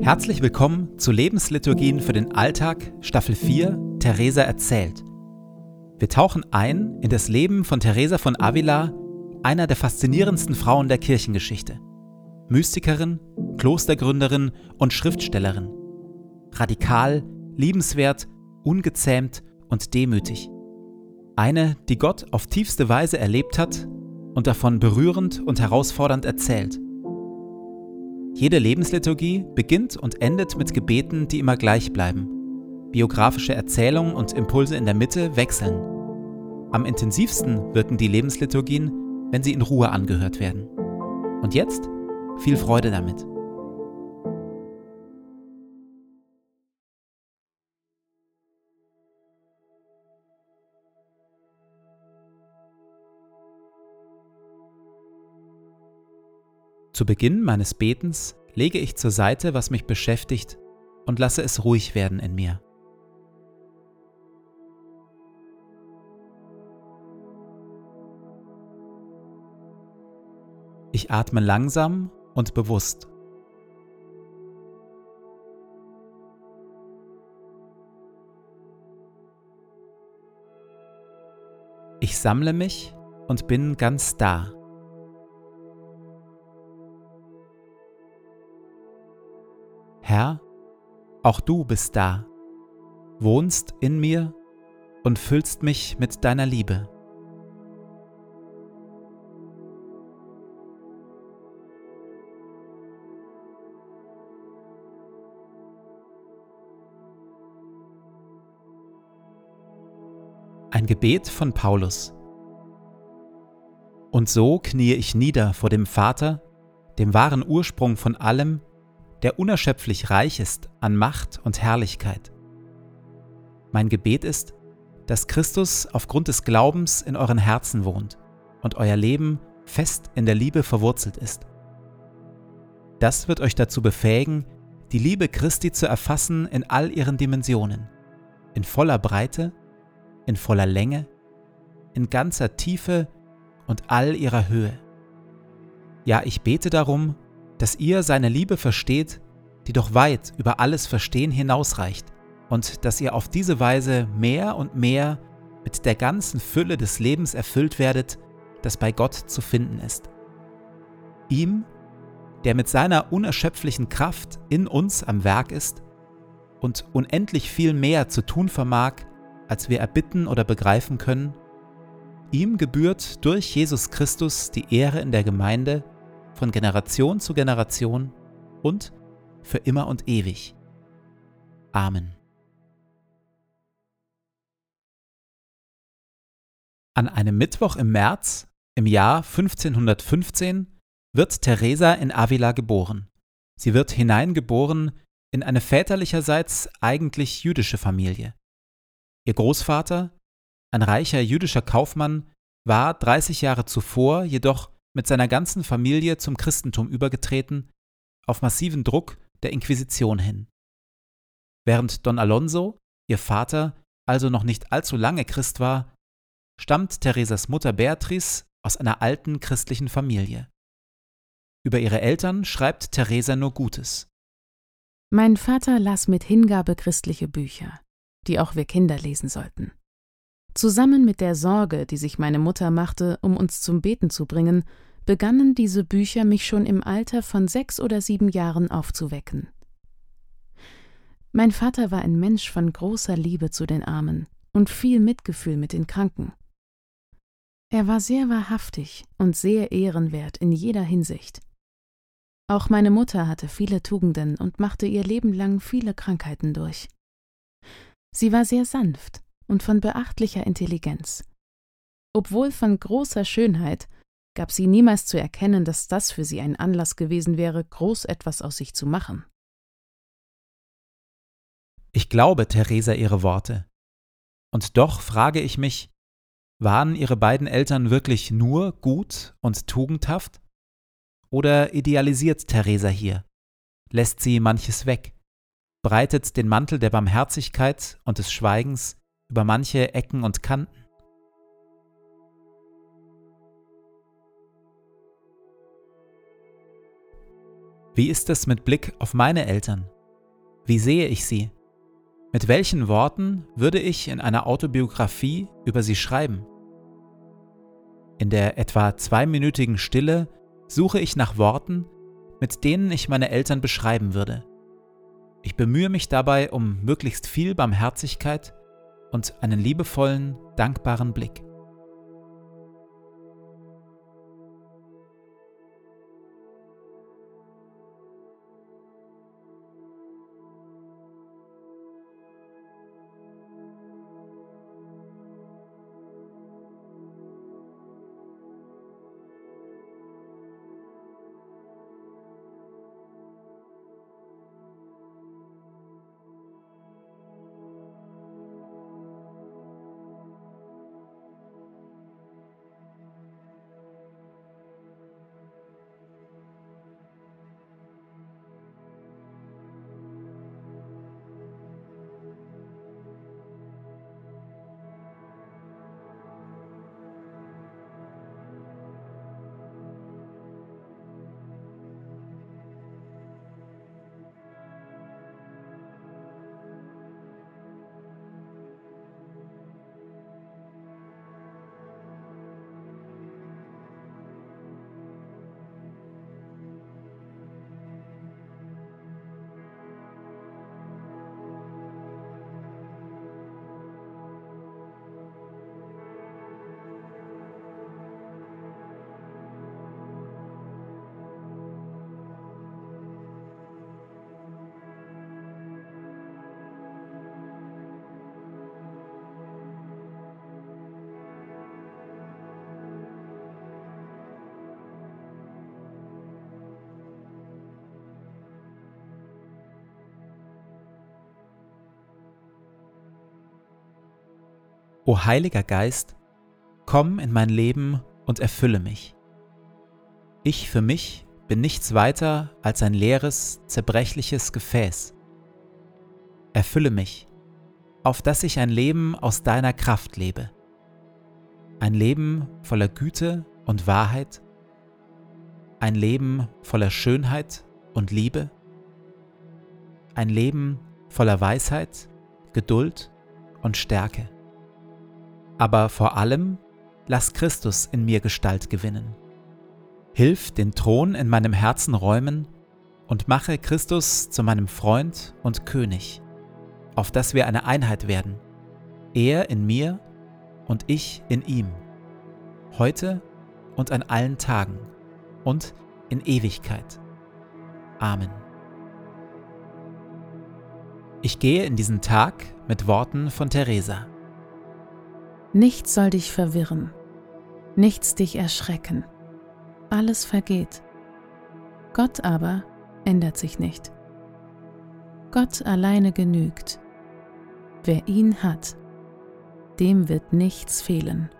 Herzlich willkommen zu Lebensliturgien für den Alltag, Staffel 4, Theresa erzählt. Wir tauchen ein in das Leben von Theresa von Avila, einer der faszinierendsten Frauen der Kirchengeschichte. Mystikerin, Klostergründerin und Schriftstellerin. Radikal, liebenswert, ungezähmt und demütig. Eine, die Gott auf tiefste Weise erlebt hat und davon berührend und herausfordernd erzählt. Jede Lebensliturgie beginnt und endet mit Gebeten, die immer gleich bleiben. Biografische Erzählungen und Impulse in der Mitte wechseln. Am intensivsten wirken die Lebensliturgien, wenn sie in Ruhe angehört werden. Und jetzt viel Freude damit. Zu Beginn meines Betens lege ich zur Seite, was mich beschäftigt, und lasse es ruhig werden in mir. Ich atme langsam und bewusst. Ich sammle mich und bin ganz da. Herr, auch du bist da, wohnst in mir und füllst mich mit deiner Liebe. Ein Gebet von Paulus. Und so kniee ich nieder vor dem Vater, dem wahren Ursprung von allem, der unerschöpflich reich ist an Macht und Herrlichkeit. Mein Gebet ist, dass Christus aufgrund des Glaubens in euren Herzen wohnt und euer Leben fest in der Liebe verwurzelt ist. Das wird euch dazu befähigen, die Liebe Christi zu erfassen in all ihren Dimensionen, in voller Breite, in voller Länge, in ganzer Tiefe und all ihrer Höhe. Ja, ich bete darum, dass ihr seine Liebe versteht, die doch weit über alles Verstehen hinausreicht, und dass ihr auf diese Weise mehr und mehr mit der ganzen Fülle des Lebens erfüllt werdet, das bei Gott zu finden ist. Ihm, der mit seiner unerschöpflichen Kraft in uns am Werk ist und unendlich viel mehr zu tun vermag, als wir erbitten oder begreifen können, ihm gebührt durch Jesus Christus die Ehre in der Gemeinde von Generation zu Generation und für immer und ewig. Amen. An einem Mittwoch im März im Jahr 1515 wird Teresa in Avila geboren. Sie wird hineingeboren in eine väterlicherseits eigentlich jüdische Familie. Ihr Großvater, ein reicher jüdischer Kaufmann, war 30 Jahre zuvor jedoch mit seiner ganzen Familie zum Christentum übergetreten, auf massiven Druck der Inquisition hin. Während Don Alonso, ihr Vater, also noch nicht allzu lange Christ war, stammt Theresas Mutter Beatrice aus einer alten christlichen Familie. Über ihre Eltern schreibt Theresa nur Gutes. Mein Vater las mit Hingabe christliche Bücher, die auch wir Kinder lesen sollten. Zusammen mit der Sorge, die sich meine Mutter machte, um uns zum Beten zu bringen, begannen diese Bücher mich schon im Alter von sechs oder sieben Jahren aufzuwecken. Mein Vater war ein Mensch von großer Liebe zu den Armen und viel Mitgefühl mit den Kranken. Er war sehr wahrhaftig und sehr ehrenwert in jeder Hinsicht. Auch meine Mutter hatte viele Tugenden und machte ihr Leben lang viele Krankheiten durch. Sie war sehr sanft und von beachtlicher Intelligenz. Obwohl von großer Schönheit, gab sie niemals zu erkennen, dass das für sie ein Anlass gewesen wäre, groß etwas aus sich zu machen. Ich glaube Theresa ihre Worte. Und doch frage ich mich, waren ihre beiden Eltern wirklich nur gut und tugendhaft? Oder idealisiert Theresa hier? Lässt sie manches weg? Breitet den Mantel der Barmherzigkeit und des Schweigens über manche Ecken und Kanten? Wie ist es mit Blick auf meine Eltern? Wie sehe ich sie? Mit welchen Worten würde ich in einer Autobiografie über sie schreiben? In der etwa zweiminütigen Stille suche ich nach Worten, mit denen ich meine Eltern beschreiben würde. Ich bemühe mich dabei um möglichst viel Barmherzigkeit und einen liebevollen, dankbaren Blick. O Heiliger Geist, komm in mein Leben und erfülle mich. Ich für mich bin nichts weiter als ein leeres, zerbrechliches Gefäß. Erfülle mich, auf dass ich ein Leben aus deiner Kraft lebe. Ein Leben voller Güte und Wahrheit. Ein Leben voller Schönheit und Liebe. Ein Leben voller Weisheit, Geduld und Stärke aber vor allem lass Christus in mir Gestalt gewinnen. Hilf den Thron in meinem Herzen räumen und mache Christus zu meinem Freund und König, auf dass wir eine Einheit werden, er in mir und ich in ihm, heute und an allen Tagen und in Ewigkeit. Amen. Ich gehe in diesen Tag mit Worten von Theresa. Nichts soll dich verwirren, nichts dich erschrecken. Alles vergeht. Gott aber ändert sich nicht. Gott alleine genügt. Wer ihn hat, dem wird nichts fehlen.